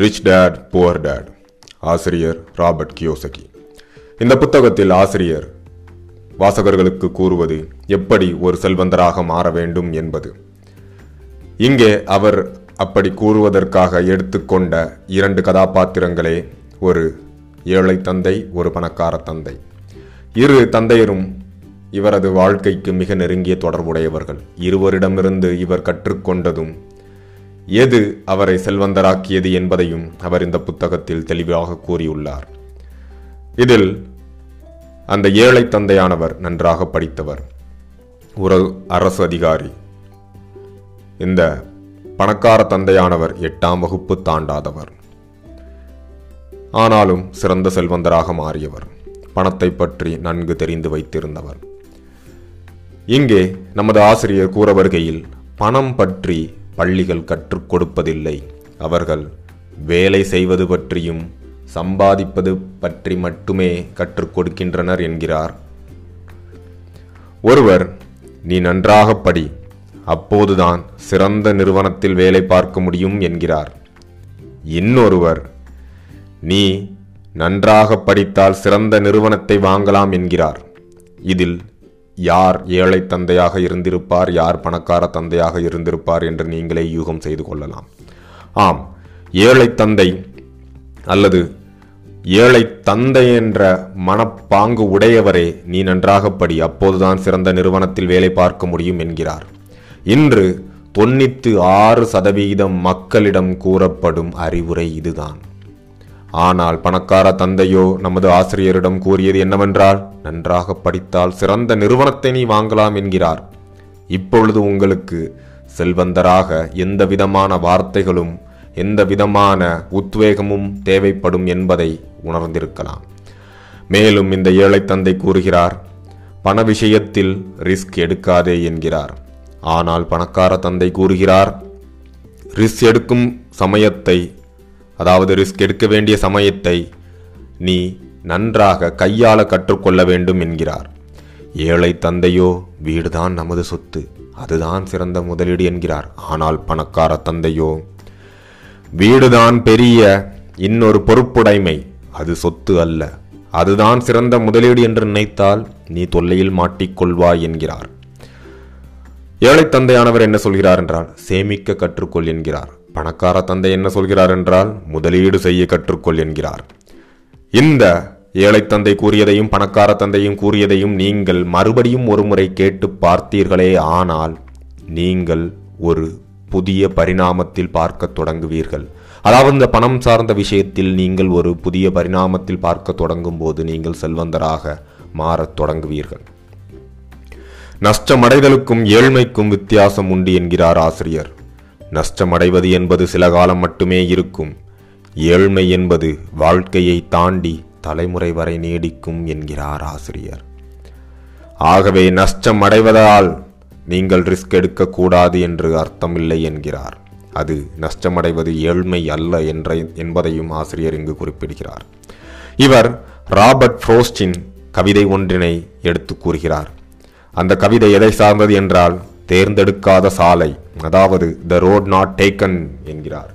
Rich dad poor dad ஆசிரியர் Robert Kiyosaki. இந்த புத்தகத்தில் ஆசிரியர் வாசகர்களுக்கு கூறுவது எப்படி ஒரு செல்வந்தராக மாற வேண்டும் என்பது. இங்கே அவர் அப்படி கூறுவதற்காக எடுத்துக்கொண்ட இரண்டு கதாபாத்திரங்களே ஒரு ஏழை தந்தை ஒரு பணக்கார தந்தை. இரு தந்தையரும் இவரது வாழ்க்கைக்கு மிக நெருங்கிய தொடர்புடையவர்கள். இருவரிடமிருந்து இவர் கற்றுக்கொண்டதும் எது அவரை செல்வந்தராக்கியது என்பதையும் அவர் இந்த புத்தகத்தில் தெளிவாக கூறியுள்ளார். இதில் அந்த ஏழை தந்தையானவர் நன்றாக படித்தவர். ஒரு அரசு அதிகாரி. இந்த பணக்கார தந்தையானவர் எட்டாம் வகுப்பு தாண்டாதவர். ஆனாலும் சிறந்த செல்வந்தராக மாறியவர். பணத்தை பற்றி நன்கு தெரிந்து வைத்திருந்தவர். இங்கே நமது ஆசிரியர் கூற வருகையில் பணம் பற்றி பள்ளிகள் கற்றுக் கொடுப்பதில்லை. அவர்கள் வேலை செய்வது பற்றியும் சம்பாதிப்பது பற்றி மட்டுமே கற்றுக் கொடுக்கின்றனர் என்கிறார். ஒருவர் நீ நன்றாக படி அப்போதுதான் சிறந்த நிறுவனத்தில் வேலை பார்க்க முடியும் என்கிறார். இன்னொருவர் நீ நன்றாக படித்தால் சிறந்த நிறுவனத்தை வாங்கலாம் என்கிறார். இதில் யார் ஏழை தந்தையாக இருந்திருப்பார் யார் பணக்கார தந்தையாக இருந்திருப்பார் என்று நீங்களே யூகம் செய்து கொள்ளலாம். ஆம் ஏழை தந்தை அல்லது ஏழை தந்தை என்ற மனப்பாங்கு உடையவரே நீ நன்றாக படி அப்போதுதான் சிறந்த நிறுவனத்தில் வேலை பார்க்க முடியும் என்கிறார். இன்று தொண்ணூத்து ஆறு சதவீதம் மக்களிடம் கூறப்படும் அறிவுரை இதுதான். ஆனால் பணக்கார தந்தையோ நமது ஆசிரியரிடம் கூறியது என்னவென்றால் நன்றாக படித்தால் சிறந்த நிறுவனத்தை நீ வாங்கலாம் என்கிறார். இப்பொழுது உங்களுக்கு செல்வந்தராக எந்த விதமான வார்த்தைகளும் எந்த விதமான உத்வேகமும் தேவைப்படும் என்பதை உணர்ந்திருக்கலாம். மேலும் இந்த ஏழை தந்தை கூறுகிறார் பண விஷயத்தில் ரிஸ்க் எடுக்காதே என்கிறார். ஆனால் பணக்கார தந்தை கூறுகிறார் ரிஸ்க் எடுக்கும் சமயத்தை அதாவது ரிஸ்க் எடுக்க வேண்டிய சமயத்தை நீ நன்றாக கையாள கற்றுக்கொள்ள வேண்டும் என்கிறார். ஏழை தந்தையோ வீடுதான் நமது சொத்து. அதுதான் சிறந்த முதலீடு என்கிறார். ஆனால் பணக்கார தந்தையோ வீடுதான் பெரிய இன்னொரு பொறுப்புடைமை. அது சொத்து அல்ல. அதுதான் சிறந்த முதலீடு என்று நினைத்தால் நீ தொல்லையில் மாட்டிக்கொள்வாய் என்கிறார். ஏழை தந்தையானவர் என்ன சொல்கிறார் என்றால் சேமிக்க கற்றுக்கொள் என்கிறார். பணக்கார தந்தை என்ன சொல்கிறார் என்றால் முதலீடு செய்ய கற்றுக்கொள் என்கிறார். இந்த ஏழை தந்தை கூறியதையும் பணக்கார தந்தையும் கூறியதையும் நீங்கள் மறுபடியும் ஒரு முறை கேட்டு பார்த்தீர்களே ஆனால் நீங்கள் ஒரு புதிய பரிணாமத்தில் பார்க்க தொடங்குவீர்கள். அதாவது இந்த பணம் சார்ந்த விஷயத்தில் நீங்கள் ஒரு புதிய பரிணாமத்தில் பார்க்க தொடங்கும் போது நீங்கள் செல்வந்தராக மாறத் தொடங்குவீர்கள். நஷ்டமடைதலுக்கும் ஏழ்மைக்கும் வித்தியாசம் உண்டு என்கிறார் ஆசிரியர். நஷ்டமடைவது என்பது சில காலம் மட்டுமே இருக்கும். ஏழ்மை என்பது வாழ்க்கையை தாண்டி தலைமுறை வரை நீடிக்கும் என்கிறார் ஆசிரியர். ஆகவே நஷ்டம் அடைவதால் நீங்கள் ரிஸ்க் எடுக்கக்கூடாது என்று அர்த்தமில்லை என்கிறார். அது நஷ்டமடைவது ஏழ்மை அல்ல என்ற என்பதையும் ஆசிரியர் இங்கு குறிப்பிடுகிறார். இவர் ராபர்ட் ஃப்ரோஸ்டின் கவிதை ஒன்றினை எடுத்து கூறுகிறார். அந்த கவிதை எதை சார்ந்தது என்றால் தேர்ந்தெடுக்காத சாலை. அதாவது த ரோட் நாட் டேக்கன் என்கிறார்.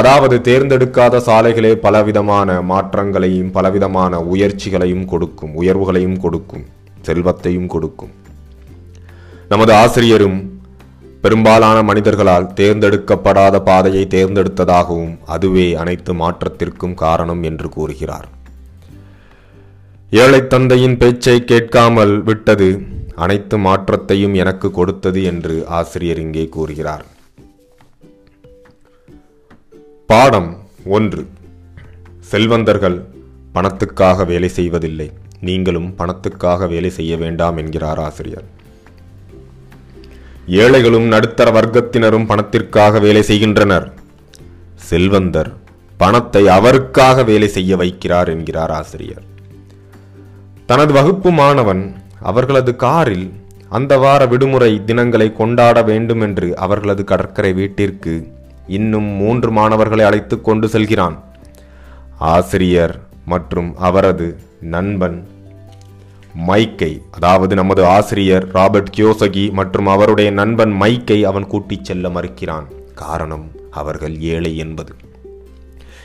அதாவது தேர்ந்தெடுக்காத சாலைகளே பலவிதமான மாற்றங்களையும் பலவிதமான உயர்ச்சிகளையும் கொடுக்கும் உயர்வுகளையும் கொடுக்கும் செல்வத்தையும் கொடுக்கும். நமது ஆசிரியரும் பெரும்பாலான மனிதர்களால் தேர்ந்தெடுக்கப்படாத பாதையை தேர்ந்தெடுத்ததாகவும் அதுவே அனைத்து மாற்றத்திற்கும் காரணம் என்று கூறுகிறார். ஏழை தந்தையின் பேச்சை கேட்காமல் விட்டது அனைத்து மாற்றத்தையும் எனக்கு கொடுத்தது என்று ஆசிரியர் இங்கே கூறுகிறார். பாடம் ஒன்று. செல்வந்தர்கள் பணத்துக்காக வேலை செய்வதில்லை. நீங்களும் பணத்துக்காக வேலை செய்ய வேண்டாம் என்கிறார் ஆசிரியர். ஏழைகளும் நடுத்தர வர்க்கத்தினரும் பணத்திற்காக வேலை செய்கின்றனர். செல்வந்தர் பணத்தை அவருக்காக வேலை செய்ய வைக்கிறார் என்கிறார் ஆசிரியர். தனது வகுப்பு மாணவன் அவர்களது காரில் அந்த வார விடுமுறை தினங்களை கொண்டாட வேண்டும் என்று அவர்களது கடற்கரை வீட்டிற்கு இன்னும் மூன்று மாணவர்களை அழைத்து கொண்டு செல்கிறான். ஆசிரியர் மற்றும் அவரது நண்பன் மைக்கை அதாவது நமது ஆசிரியர் ராபர்ட் கியோசகி மற்றும் அவருடைய நண்பன் மைக்கை அவன் கூட்டிச் செல்ல மறுக்கிறான். காரணம் அவர்கள் ஏழை என்பது.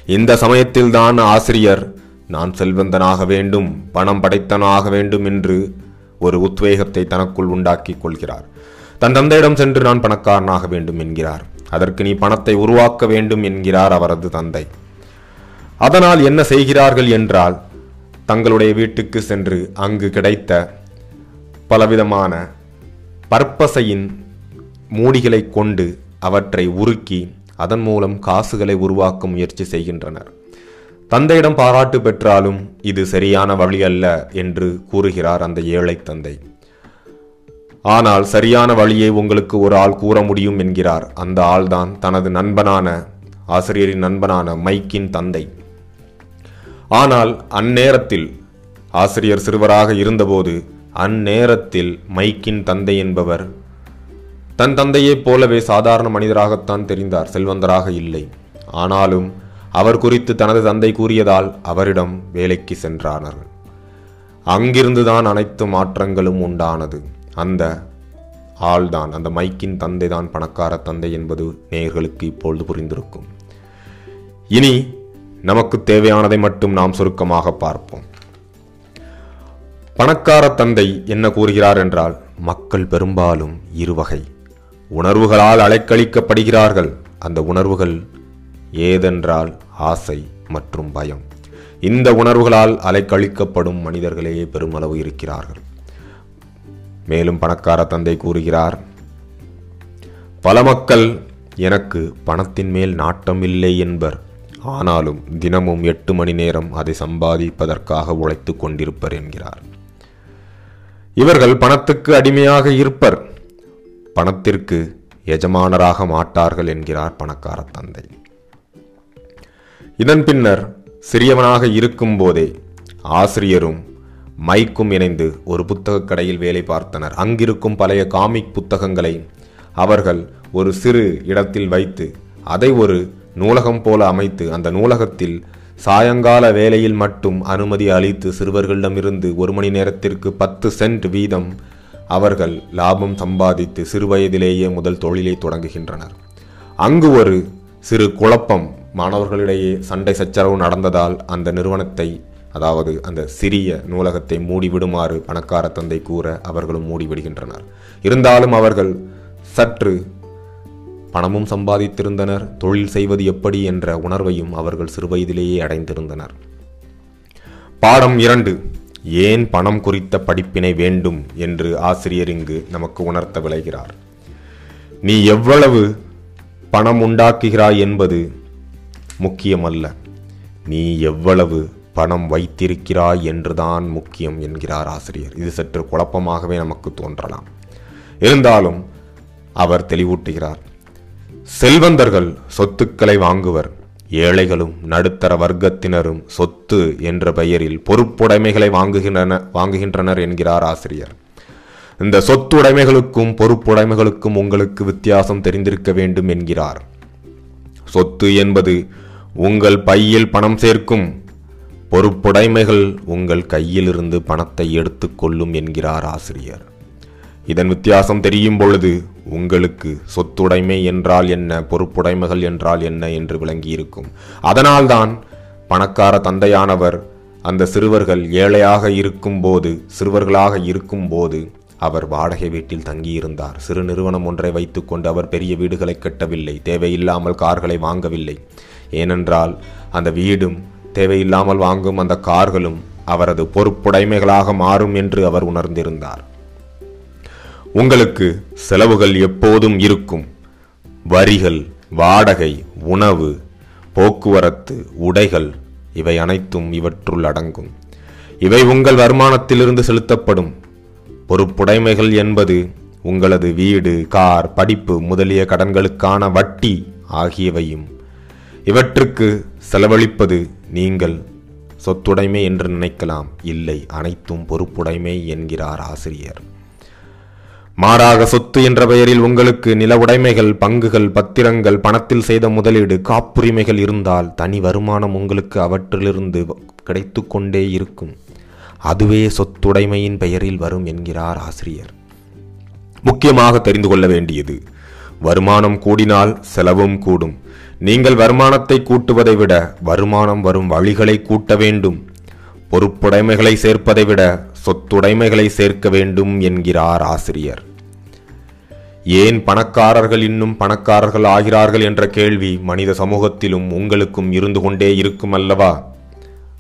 இந்த சமயத்தில்தான் ஆசிரியர் நான் செல்வந்தனாக வேண்டும் பணம் படைத்தனாக வேண்டும் என்று ஒரு உத்வேகத்தை தனக்குள் உண்டாக்கிக் கொள்கிறார். தன் தந்தையிடம் சென்று நான் பணக்காரனாக வேண்டும் என்கிறார். அதற்கு நீ பணத்தை உருவாக்க வேண்டும் என்கிறார் அவரது தந்தை. அதனால் என்ன செய்கிறார்கள் என்றால் தங்களுடைய வீட்டுக்கு சென்று அங்கு கிடைத்த பலவிதமான பற்பசையின் மூடிகளை கொண்டு அவற்றை உருக்கி அதன் மூலம் காசுகளை உருவாக்க முயற்சி செய்கின்றனர். தந்தையிடம் பாராட்டு பெற்றாலும் இது சரியான வழி அல்ல என்று கூறுகிறார் அந்த ஏழை தந்தை. ஆனால் சரியான வழியை உங்களுக்கு ஒரு ஆள் கூற முடியும் என்கிறார். அந்த ஆள்தான் தனது நண்பனான ஆசிரியரின் நண்பனான மைக்கின் தந்தை. ஆனால் அந்நேரத்தில் ஆசிரியர் சிறுவராக இருந்தபோது அந்நேரத்தில் மைக்கின் தந்தை என்பவர் தன் தந்தையைப் போலவே சாதாரண மனிதராகத்தான் தெரிந்தார் செல்வந்தராக இல்லை. ஆனாலும் அவர் குறித்து தனது தந்தை கூறியதால் அவரிடம் வேலைக்கு சென்றார்கள் அங்கிருந்துதான் அனைத்து மாற்றங்களும் உண்டானது. அந்த ஆள்தான் அந்த மைக்கின் தந்தை தான் பணக்கார தந்தை என்பது நேயர்களுக்கு இப்பொழுது புரிந்திருக்கும். இனி நமக்கு தேவையானதை மட்டும் நாம் சுருக்கமாக பார்ப்போம். பணக்கார தந்தை என்ன கூறுகிறார் என்றால் மக்கள் பெரும்பாலும் இருவகை. உணர்வுகளால் அலைக்கழிக்கப்படுகிறார்கள். அந்த உணர்வுகள் ஏதென்றால் ஆசை மற்றும் பயம். இந்த உணர்வுகளால் அலைக்கழிக்கப்படும் மனிதர்களே பெருமளவு இருக்கிறார்கள். மேலும் பணக்கார தந்தை கூறுகிறார் பல மக்கள் எனக்கு பணத்தின் மேல் நாட்டம் இல்லை என்பர். ஆனாலும் தினமும் எட்டு மணி நேரம் அதை சம்பாதிப்பதற்காக உழைத்துக் கொண்டிருப்பர் என்கிறார். இவர்கள் பணத்துக்கு அடிமையாக இருப்பர். பணத்திற்கு எஜமானராக மாட்டார்கள் என்கிறார் பணக்கார தந்தை. இதன் பின்னர் சிறியவனாக இருக்கும் போதே ஆசிரியரும் மைக்கும் இணைந்து ஒரு புத்தகக் கடையில் வேலை பார்த்தனர். அங்கிருக்கும் பழைய காமிக் புத்தகங்களை அவர்கள் ஒரு சிறு இடத்தில் வைத்து அதை ஒரு நூலகம் போல அமைத்து அந்த நூலகத்தில் சாயங்கால வேலையில் மட்டும் அனுமதி அளித்து சிறுவர்களிடமிருந்து ஒரு மணி நேரத்திற்கு பத்து சென்ட் வீதம் அவர்கள் லாபம் சம்பாதித்து சிறுவயதிலேயே முதல் தொழிலை தொடங்குகின்றனர். அங்கு ஒரு சிறு குழப்பம் மாணவர்களிடையே சண்டை சச்சரவு நடந்ததால் அந்த நிறுவனத்தை அதாவது அந்த சிறிய நூலகத்தை மூடிவிடுமாறு பணக்கார தந்தை கூற அவர்களும் மூடிவிடுகின்றனர். இருந்தாலும் அவர்கள் சற்று பணமும் சம்பாதித்திருந்தனர் தொழில் செய்வது எப்படி என்ற உணர்வையும் அவர்கள் சிறுவயதிலேயே அடைந்திருந்தனர். பாடம் இரண்டு ஏன் பணம் குறித்த படிப்பினை வேண்டும் என்று ஆசிரியர் இங்கு நமக்கு உணர்த்த விளைகிறார். நீ எவ்வளவு பணம் உண்டாக்குகிறாய் என்பது முக்கியமல்ல. நீ எவ்வளவு பணம் வைத்திருக்கிறாய் என்றுதான் முக்கியம் என்கிறார் ஆசிரியர். இது சற்று குழப்பமாகவே நமக்கு தோன்றலாம். இருந்தாலும் அவர் தெளிவூட்டுகிறார். செல்வந்தர்கள் சொத்துக்களை வாங்குவர். ஏழைகளும் நடுத்தர வர்க்கத்தினரும் சொத்து என்ற பெயரில் பொறுப்புடைமைகளை வாங்குகின்றன வாங்குகின்றனர் என்கிறார் ஆசிரியர். இந்த சொத்துடைமைகளுக்கும் பொறுப்புடைமைகளுக்கும் உங்களுக்கு வித்தியாசம் தெரிந்திருக்க வேண்டும் என்கிறார். சொத்து என்பது உங்கள் பையில் பணம் சேர்க்கும். பொறுப்புடைமைகள் உங்கள் கையிலிருந்து பணத்தை எடுத்துக்கொள்ளும் என்கிறார் ஆசிரியர். இதன் வித்தியாசம் தெரியும் பொழுது உங்களுக்கு சொத்துடைமை என்றால் என்ன பொறுப்புடைமைகள் என்றால் என்ன என்று விளங்கியிருக்கும். அதனால்தான் பணக்கார தந்தையானவர் அந்த சிறுவர்கள் ஏழையாக இருக்கும்போது சிறுவர்களாக இருக்கும்போது அவர் வாடகை வீட்டில் தங்கியிருந்தார். சிறு நிறுவனம் ஒன்றை வைத்துக்கொண்டு அவர் பெரிய வீடுகளை கட்டவில்லை தேவையில்லாமல் கார்களை வாங்கவில்லை. ஏனென்றால் அந்த வீடும் தேவையில்லாமல் வாங்கும் அந்த கார்களும் அவரது பொறுப்புடைமைகளாக மாறும் என்று அவர் உணர்ந்திருந்தார். உங்களுக்கு செலவுகள் எப்போதும் இருக்கும். வரிகள் வாடகை உணவு போக்குவரத்து உடைகள் இவை அனைத்தும் இவற்றுள் அடங்கும். இவை உங்கள் வருமானத்திலிருந்து செலுத்தப்படும். பொறுப்புடைமைகள் என்பது உங்களது வீடு கார் படிப்பு முதலிய கடன்களுக்கான வட்டி ஆகியவையும் இவற்றுக்கு செலவழிப்பது நீங்கள் சொத்துடைமை என்று நினைக்கலாம். இல்லை அனைத்தும் பொறுப்புடைமை என்கிறார் ஆசிரியர். மாறாக சொத்து என்ற பெயரில் உங்களுக்கு நில உடைமைகள் பங்குகள் பத்திரங்கள் பணத்தில் செய்த முதலீடு காப்புரிமைகள் இருந்தால் தனி வருமானம் உங்களுக்கு அவற்றிலிருந்து கிடைத்து கொண்டே இருக்கும். அதுவே சொத்துடைமையின் பெயரில் வரும் என்கிறார் ஆசிரியர். முக்கியமாக தெரிந்து கொள்ள வேண்டியது வருமானம் கூடினால் செலவும் கூடும். நீங்கள் வருமானத்தை கூட்டுவதை விட வருமானம் வரும் வழிகளை கூட்ட வேண்டும். பொறுப்புடைமைகளை சேர்ப்பதை விட சொத்துடைமைகளை சேர்க்க வேண்டும் என்கிறார் ஆசிரியர். ஏன் பணக்காரர்கள் இன்னும் பணக்காரர்கள் ஆகிறார்கள் என்ற கேள்வி மனித சமூகத்திலும் உங்களுக்கும் இருந்து கொண்டே இருக்கும் அல்லவா?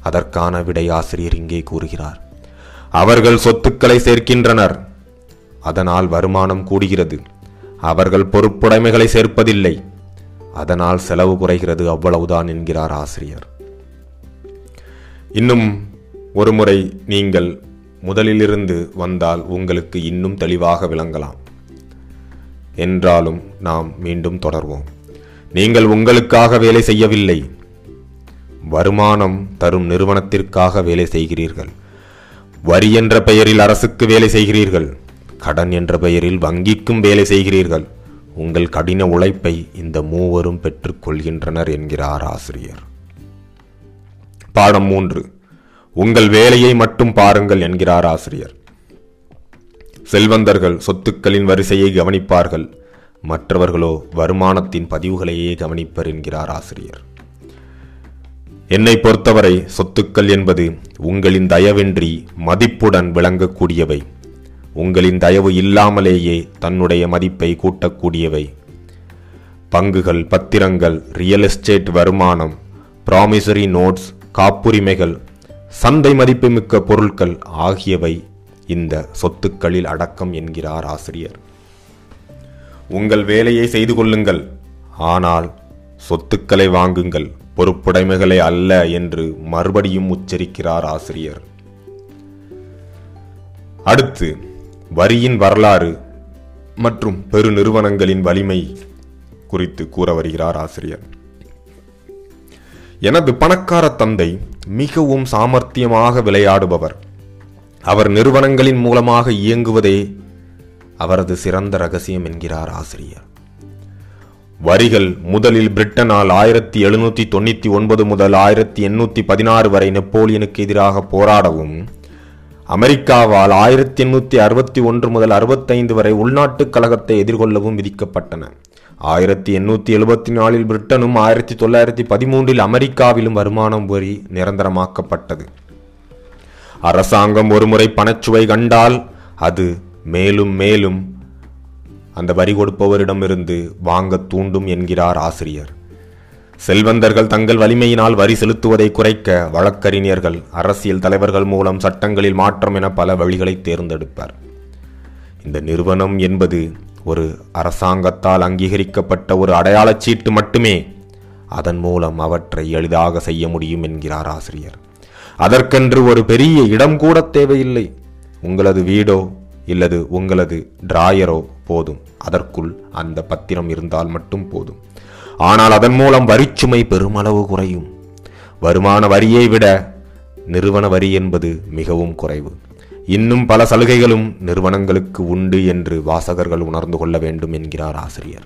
அதற்கான விடை ஆசிரியர் இங்கே கூறுகிறார். அவர்கள் சொத்துக்களை சேர்க்கின்றனர். அதனால் வருமானம் கூடுகிறது. அவர்கள் பொறுப்புடைமைகளை சேர்ப்பதில்லை. அதனால் செலவு குறைகிறது அவ்வளவுதான் என்கிறார் ஆசிரியர். இன்னும் ஒருமுறை நீங்கள் முதலிலிருந்து வந்தால் உங்களுக்கு இன்னும் தெளிவாக விளங்கலாம். என்றாலும் நாம் மீண்டும் தொடர்வோம். நீங்கள் உங்களுக்காக வேலை செய்யவில்லை. வருமானம் தரும் நிறுவனத்திற்காக வேலை செய்கிறீர்கள். வரி என்ற பெயரில் அரசுக்கு வேலை செய்கிறீர்கள். கடன் என்ற பெயரில் வங்கிக்கும் வேலை செய்கிறீர்கள். உங்கள் கடின உழைப்பை இந்த மூவரும் பெற்றுக்கொள்கின்றனர் என்கிறார் ஆசிரியர். பாடம் மூன்று. உங்கள் வேலையை மட்டும் பாருங்கள் என்கிறார் ஆசிரியர். செல்வந்தர்கள் சொத்துக்களின் வரிசையை கவனிப்பார்கள். மற்றவர்களோ வருமானத்தின் பதிவுகளையே கவனிப்பர் என்கிறார் ஆசிரியர். என்னை பொறுத்தவரை சொத்துக்கள் என்பது உங்களின் தயவின்றி மதிப்புடன் விளங்கக்கூடியவை. உங்களின் தயவு இல்லாமலேயே தன்னுடைய மதிப்பை கூட்டக்கூடியவை. பங்குகள் பத்திரங்கள் ரியல் எஸ்டேட் வருமானம் ப்ராமிசரி நோட்ஸ் காப்புரிமைகள் சந்தை மதிப்புமிக்க பொருட்கள் ஆகியவை இந்த சொத்துக்களில் அடக்கம் என்கிறார் ஆசிரியர். உங்கள் வேலையை செய்து கொள்ளுங்கள். ஆனால் சொத்துக்களை வாங்குங்கள். பொறுப்புடைமைகளை அல்ல என்று மறுபடியும் உச்சரிக்கிறார் ஆசிரியர். அடுத்து வரியின் வரலாறு மற்றும் பெருநிறுவனங்களின் வலிமை குறித்து கூற வருகிறார் ஆசிரியர். எனது பணக்கார தந்தை மிகவும் சாமர்த்தியமாக விளையாடுபவர். அவர் நிறுவனங்களின் மூலமாக இயங்குவதே அவரது சிறந்த ரகசியம் என்கிறார் ஆசிரியர். வரிகள் முதலில் பிரிட்டனால் ஆயிரத்தி எழுநூற்றி தொண்ணூற்றி ஒன்பது முதல் ஆயிரத்தி எண்ணூற்றி பதினாறு வரை நெப்போலியனுக்கு எதிராக போராடவும் அமெரிக்காவால் ஆயிரத்தி எண்ணூற்றி அறுபத்தி ஒன்று முதல் அறுபத்தைந்து வரை உள்நாட்டுக் கழகத்தை எதிர்கொள்ளவும் விதிக்கப்பட்டன. ஆயிரத்தி எண்ணூற்றி எழுபத்தி நாலில் பிரிட்டனும் ஆயிரத்தி தொள்ளாயிரத்தி பதிமூன்றில் அமெரிக்காவிலும் வருமானம் வரி நிரந்தரமாக்கப்பட்டது. அரசாங்கம் ஒருமுறை பணச்சுவை கண்டால் அது மேலும் மேலும் அந்த வரி கொடுப்பவரிடமிருந்து வாங்க தூண்டும் என்கிறார் ஆசிரியர். செல்வந்தர்கள் தங்கள் வலிமையினால் வரி செலுத்துவதை குறைக்க வழக்கறிஞர்கள் அரசியல் தலைவர்கள் மூலம் சட்டங்களில் மாற்றம் என பல வழிகளை தேர்ந்தெடுப்பார். இந்த நிறுவனம் என்பது ஒரு அரசாங்கத்தால் அங்கீகரிக்கப்பட்ட ஒரு அடையாளச் சீட்டு மட்டுமே. அதன் மூலம் அவற்றை எளிதாக செய்ய முடியும் என்கிறார் ஆசிரியர். அதற்கென்று ஒரு பெரிய இடம் கூட தேவையில்லை. உங்களது வீடோ இல்லது உங்களது டிராயரோ போதும். அதற்குள் அந்த பத்திரம் இருந்தால் மட்டும் போதும். ஆனால் அதன் மூலம் வரிச்சுமை பெருமளவு குறையும். வருமான வரியை விட நிறுவன வரி என்பது மிகவும் குறைவு. இன்னும் பல சலுகைகளும் நிறுவனங்களுக்கு உண்டு என்று வாசகர்கள் உணர்ந்து கொள்ள வேண்டும் என்கிறார் ஆசிரியர்.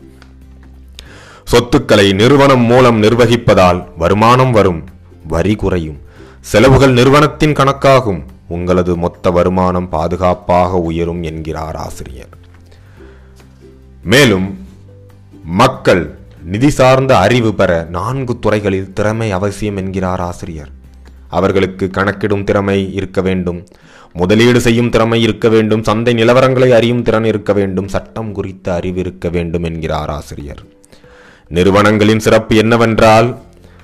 சொத்துக்களை நிறுவனம் மூலம் நிர்வகிப்பதால் வருமானம் வரும் வரி குறையும். செலவுகள் நிறுவனத்தின் கணக்காகும் உங்களது மொத்த வருமானம் பாதுகாப்பாக உயரும் என்கிறார் ஆசிரியர். மேலும் மக்கள் நிதி சார்ந்த அறிவு பெற நான்கு துறைகளில் திறமை அவசியம் என்கிறார் ஆசிரியர். அவர்களுக்கு கணக்கிடும் திறமை இருக்க வேண்டும். முதலீடு செய்யும் திறமை இருக்க வேண்டும். சந்தை நிலவரங்களை அறியும் திறன் இருக்க வேண்டும். சட்டம் குறித்த அறிவு இருக்க வேண்டும் என்கிறார் ஆசிரியர். நிறுவனங்களின் சிறப்பு என்னவென்றால்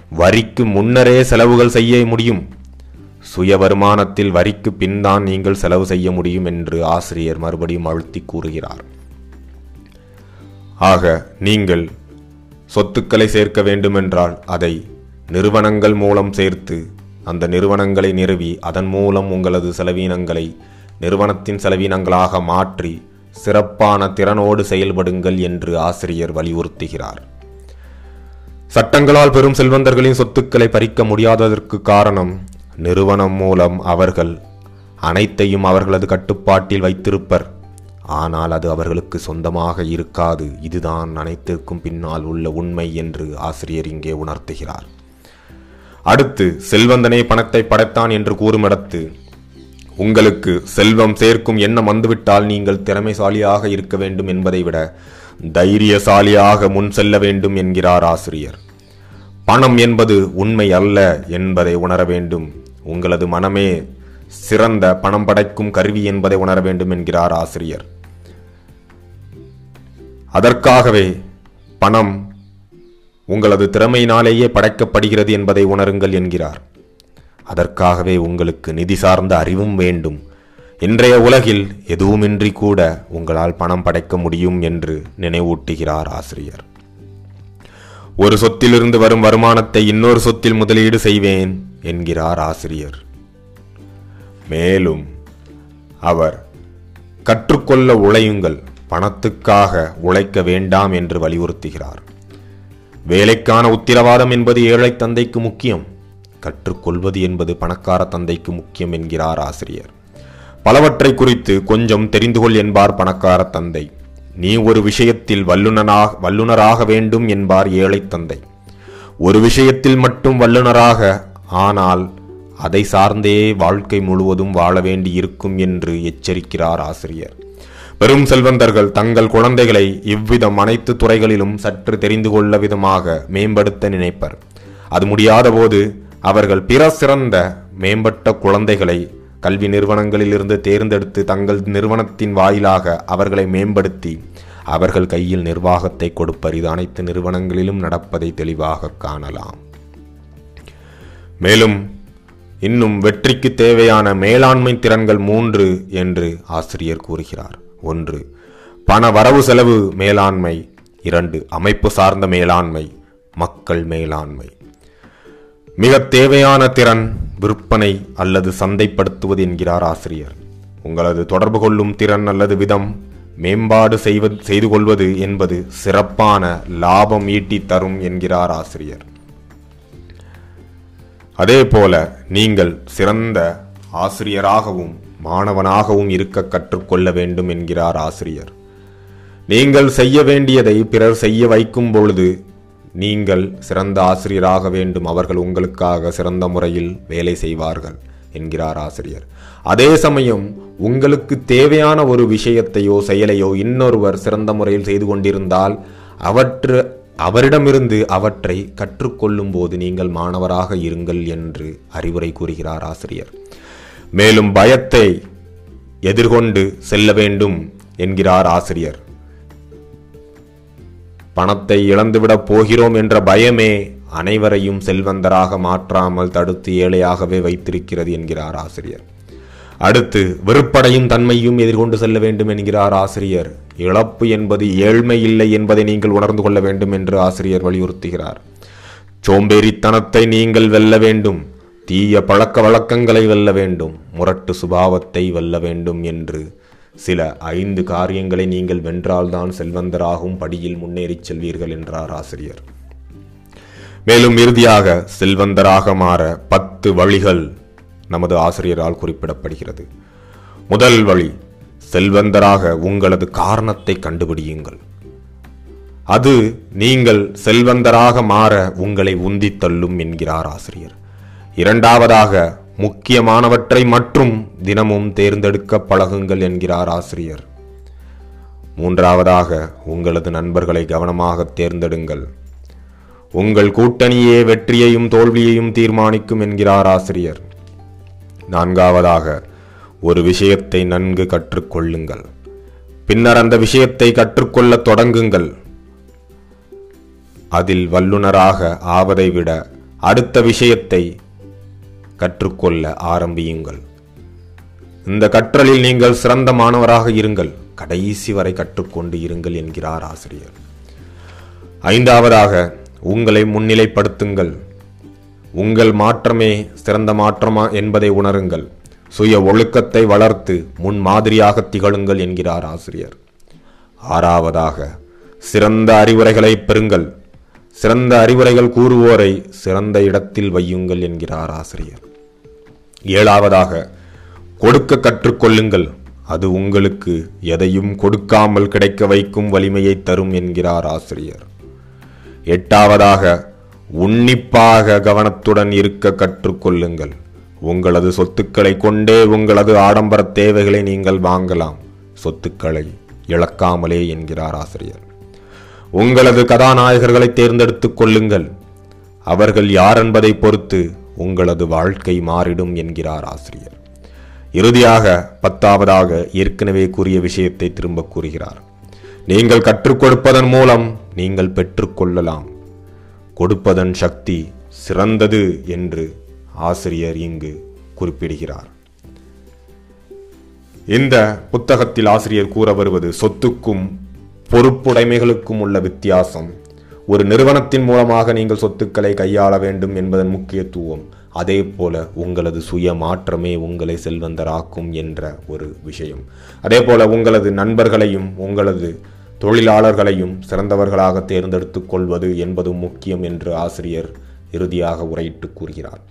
வரிக்கு முன்னரே செலவுகள் செய்ய முடியும். சுய வருமானத்தில் வரிக்கு பின்தான் நீங்கள் செலவு செய்ய முடியும் என்று ஆசிரியர் மறுபடியும் அழுத்தி கூறுகிறார். ஆக நீங்கள் சொத்துக்களை சேர்க்க வேண்டுமென்றால் அதை நிறுவனங்கள் மூலம் சேர்த்து அந்த நிறுவனங்களை நிறுவி அதன் மூலம் உங்களது செலவீனங்களை நிறுவனத்தின் செலவீனங்களாக மாற்றி சிறப்பான திறனோடு செயல்படுங்கள் என்று ஆசிரியர் வலியுறுத்துகிறார். சட்டங்களால் பெரும் செல்வந்தர்களின் சொத்துக்களை பறிக்க முடியாததற்கு காரணம் நிறுவனம் மூலம் அவர்கள் அனைத்தையும் அவர்களது கட்டுப்பாட்டில் வைத்திருப்பர். ஆனால் அது அவர்களுக்கு சொந்தமாக இருக்காது. இதுதான் அனைத்திற்கும் பின்னால் உள்ள உண்மை என்று ஆசிரியர் இங்கே உணர்த்துகிறார். அடுத்து செல்வந்தனே பணத்தை படைத்தான் என்று கூறும் இடத்து உங்களுக்கு செல்வம் சேர்க்கும் எண்ணம் வந்துவிட்டால் நீங்கள் திறமைசாலியாக இருக்க வேண்டும் என்பதை விட தைரியசாலியாக முன் செல்ல வேண்டும் என்கிறார் ஆசிரியர். பணம் என்பது உண்மை அல்ல என்பதை உணர வேண்டும். உங்களது மனமே சிறந்த பணம் படைக்கும் கருவி என்பதை உணர வேண்டும் என்கிறார் ஆசிரியர். அதற்காகவே பணம் உங்களது திறமையினாலேயே படைக்கப்படுகிறது என்பதை உணருங்கள் என்கிறார். அதற்காகவே உங்களுக்கு நிதி சார்ந்த அறிவும் வேண்டும். இன்றைய உலகில் எதுவுமின்றி கூட உங்களால் பணம் படைக்க முடியும் என்று நினைவூட்டுகிறார் ஆசிரியர். ஒரு சொத்திலிருந்து வரும் வருமானத்தை இன்னொரு சொத்தில் முதலீடு செய்வேன் என்கிறார் ஆசிரியர். மேலும் அவர் கற்றுக்கொள்ள உழையுங்கள். பணத்துக்காக உழைக்க வேண்டாம் என்று வலியுறுத்துகிறார். வேலைக்கான உத்திரவாதம் என்பது ஏழை தந்தைக்கு முக்கியம். கற்றுக்கொள்வது என்பது பணக்கார தந்தைக்கு முக்கியம் என்கிறார் ஆசிரியர். பலவற்றை குறித்து கொஞ்சம் தெரிந்து கொள் என்பார் பணக்கார தந்தை. நீ ஒரு விஷயத்தில் வல்லுனராக வல்லுனராக வேண்டும் என்பார் ஏழை தந்தை. ஒரு விஷயத்தில் மட்டும் வல்லுனராக ஆனால் அதை சார்ந்தே வாழ்க்கை முழுவதும் வாழ வேண்டியிருக்கும் என்று எச்சரிக்கிறார் ஆசிரியர். பெரும் செல்வந்தர்கள் தங்கள் குழந்தைகளை இவ்விதம் அனைத்து துறைகளிலும் சற்று தெரிந்து கொள்ள விதமாக மேம்படுத்த நினைப்பர். அது முடியாத போது அவர்கள் பிற சிறந்த மேம்பட்ட குழந்தைகளை கல்வி நிறுவனங்களிலிருந்து தேர்ந்தெடுத்து தங்கள் நிறுவனத்தின் வாயிலாக அவர்களை மேம்படுத்தி அவர்கள் கையில் நிர்வாகத்தை கொடுப்பர். இது அனைத்து நிறுவனங்களிலும் நடப்பதை தெளிவாக காணலாம். மேலும் இன்னும் வெற்றிக்கு தேவையான மேலாண்மை திறன்கள் மூன்று என்று ஆசிரியர் கூறுகிறார். ஒன்று. பண வரவு செலவு மேலாண்மை. இரண்டு அமைப்பு சார்ந்த மேலாண்மை மக்கள் மேலாண்மை. மிக தேவையான திறன் விற்பனை அல்லது சந்தைப்படுத்துவது என்கிறார் ஆசிரியர். உங்களது தொடர்பு கொள்ளும் திறன் அல்லது விதம் மேம்பாடு செய்வது செய்து கொள்வது என்பது சிறப்பான லாபம் ஈட்டி தரும் என்கிறார் ஆசிரியர். அதே போல நீங்கள் சிறந்த ஆசிரியராகவும் மாணவனாகவும் இருக்க கற்றுக்கொள்ள வேண்டும் என்கிறார் ஆசிரியர். நீங்கள் செய்ய வேண்டியதை பிறர் செய்ய வைக்கும் பொழுது நீங்கள் சிறந்த ஆசிரியராக வேண்டும் அவர்கள் உங்களுக்காக சிறந்த முறையில் வேலை செய்வார்கள் என்கிறார் ஆசிரியர். அதே சமயம் உங்களுக்கு தேவையான ஒரு விஷயத்தையோ செயலையோ இன்னொருவர் சிறந்த முறையில் செய்து கொண்டிருந்தால் அவற்று அவரிடமிருந்து அவற்றை கற்றுக்கொள்ளும் போது நீங்கள் மாணவராக இருங்கள் என்று அறிவுரை கூறுகிறார் ஆசிரியர். மேலும் பயத்தை எதிர்கொண்டு செல்ல வேண்டும் என்கிறார் ஆசிரியர். பணத்தை இழந்துவிடப் போகிறோம் என்ற பயமே அனைவரையும் செல்வந்தராக மாற்றாமல் தடுத்து ஏழையாகவே வைத்திருக்கிறது என்கிறார் ஆசிரியர். அடுத்து வெறுப்படையும் தன்மையும் எதிர்கொண்டு செல்ல வேண்டும் என்கிறார் ஆசிரியர். இழப்பு என்பது ஏழ்மை இல்லை என்பதை நீங்கள் உணர்ந்து கொள்ள வேண்டும் என்று ஆசிரியர் வலியுறுத்துகிறார். சோம்பேறித்தனத்தை நீங்கள் வெல்ல வேண்டும். தீய பழக்க வழக்கங்களை வெல்ல வேண்டும் முரட்டு சுபாவத்தை வெல்ல வேண்டும் என்று. சில ஐந்து காரியங்களை நீங்கள் வென்றால்தான் செல்வந்தராகும் படியில் முன்னேறிச் செல்வீர்கள் என்றார் ஆசிரியர். மேலும் இறுதியாக செல்வந்தராக மாற பத்து வழிகள் நமது ஆசிரியரால் குறிப்பிடப்படுகிறது. முதல் வழி செல்வந்தராக உங்களது காரணத்தை கண்டுபிடியுங்கள். அது நீங்கள் செல்வந்தராக மாற உங்களை உந்தித்தள்ளும் என்கிறார் ஆசிரியர். இரண்டாவதாக முக்கியமானவற்றை மற்றும் தினமும் தேர்ந்தெடுக்க பழகுங்கள் என்கிறார் ஆசிரியர். மூன்றாவதாக உங்களது நண்பர்களை கவனமாக தேர்ந்தெடுங்கள். உங்கள் கூட்டணியே வெற்றியையும் தோல்வியையும் தீர்மானிக்கும் என்கிறார் ஆசிரியர். நான்காவதாக ஒரு விஷயத்தை நன்கு கற்றுக்கொள்ளுங்கள். பின்னர் அந்த விஷயத்தை கற்றுக்கொள்ள தொடங்குங்கள். அதில் வல்லுனராக ஆவதை விட அடுத்த விஷயத்தை கற்றுக்கொள்ள ஆரம்பியுங்கள். இந்த கற்றலில் நீங்கள் சிறந்த மாணவராக இருங்கள். கடைசி வரை கற்றுக்கொண்டு இருங்கள் என்கிறார் ஆசிரியர். ஐந்தாவதாக உங்களை முன்னிலைப்படுத்துங்கள். உங்கள் மாற்றமே சிறந்த மாற்றமா என்பதை உணருங்கள். சுய ஒழுக்கத்தை வளர்த்து முன் மாதிரியாக திகழுங்கள் என்கிறார் ஆசிரியர். ஆறாவதாக சிறந்த அறிவுரைகளை பெறுங்கள். சிறந்த அறிவுரைகள் கூறுவோரை சிறந்த இடத்தில் வையுங்கள் என்கிறார் ஆசிரியர். ஏழாவதாக கொடுக்க கற்றுக்கொள்ளுங்கள். அது உங்களுக்கு எதையும் கொடுக்காமல் கிடைக்க வைக்கும் வலிமையை தரும் என்கிறார் ஆசிரியர். எட்டாவதாக உன்னிப்பாக கவனத்துடன் இருக்க கற்றுக்கொள்ளுங்கள். உங்களது சொத்துக்களை கொண்டே உங்களது ஆடம்பர தேவைகளை நீங்கள் வாங்கலாம். சொத்துக்களை இழக்காமலே என்கிறார் ஆசிரியர். உங்களது கதாநாயகர்களை தேர்ந்தெடுத்துக் கொள்ளுங்கள். அவர்கள் யார் என்பதை பொறுத்து உங்களது வாழ்க்கை மாறிடும் என்கிறார் ஆசிரியர். இறுதியாக பத்தாவதாக ஏற்கனவே கூறிய விஷயத்தை திரும்ப கூறுகிறார். நீங்கள் கற்றுக் கொடுப்பதன் மூலம் நீங்கள் பெற்றுக்கொள்ளலாம் கொடுப்பதன் சக்தி சிறந்தது என்று ஆசிரியர் இங்கு குறிப்பிடுகிறார். இந்த புத்தகத்தில் ஆசிரியர் கூற வருவது சொத்துக்கும் பொறுப்புடைமைகளுக்கும் உள்ள வித்தியாசம் ஒரு நிறுவனத்தின் மூலமாக நீங்கள் சொத்துக்களை கையாள வேண்டும் என்பதன் முக்கியத்துவம் அதே போல உங்களது சுய மாற்றமே உங்களை செல்வந்தராக்கும் என்ற ஒரு விஷயம். அதே போல உங்களது நண்பர்களையும் உங்களது தொழிலாளர்களையும் சிறந்தவர்களாக தேர்ந்தெடுத்துக் கொள்வது என்பதும் முக்கியம் என்று ஆசிரியர் இறுதியாக உரையிட்டு கூறுகிறார்.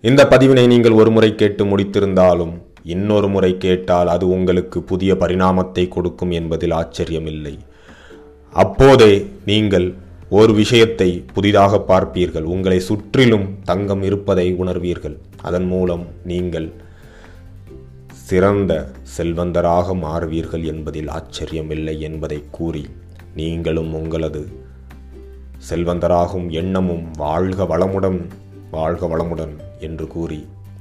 இந்த பதிவினை நீங்கள் ஒரு முறை கேட்டு முடித்திருந்தாலும் இன்னொரு முறை கேட்டால் அது உங்களுக்கு புதிய பரிணாமத்தை கொடுக்கும் என்பதில் ஆச்சரியமில்லை. அப்போதே நீங்கள் ஒரு விஷயத்தை புதிதாக பார்ப்பீர்கள். உங்களை சுற்றிலும் தங்கம் இருப்பதை உணர்வீர்கள். அதன் மூலம் நீங்கள் சிறந்த செல்வந்தராக மாறுவீர்கள் என்பதில் ஆச்சரியமில்லை என்பதை கூறி நீங்களும் உங்களது செல்வந்தராகும் எண்ணமும் வாழ்க வளமுடன் வாழ்க வளமுடன் என்று கூறி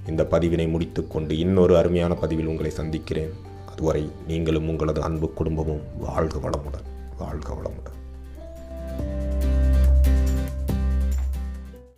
இந்த பதிவினை முடித்துக்கொண்டு இன்னொரு அருமையான பதிவில் உங்களை சந்திக்கிறேன். அதுவரை நீங்களும் உங்களது அன்பு குடும்பமும் வாழ்க வளமுடன். வாழ்க வளமுடன்.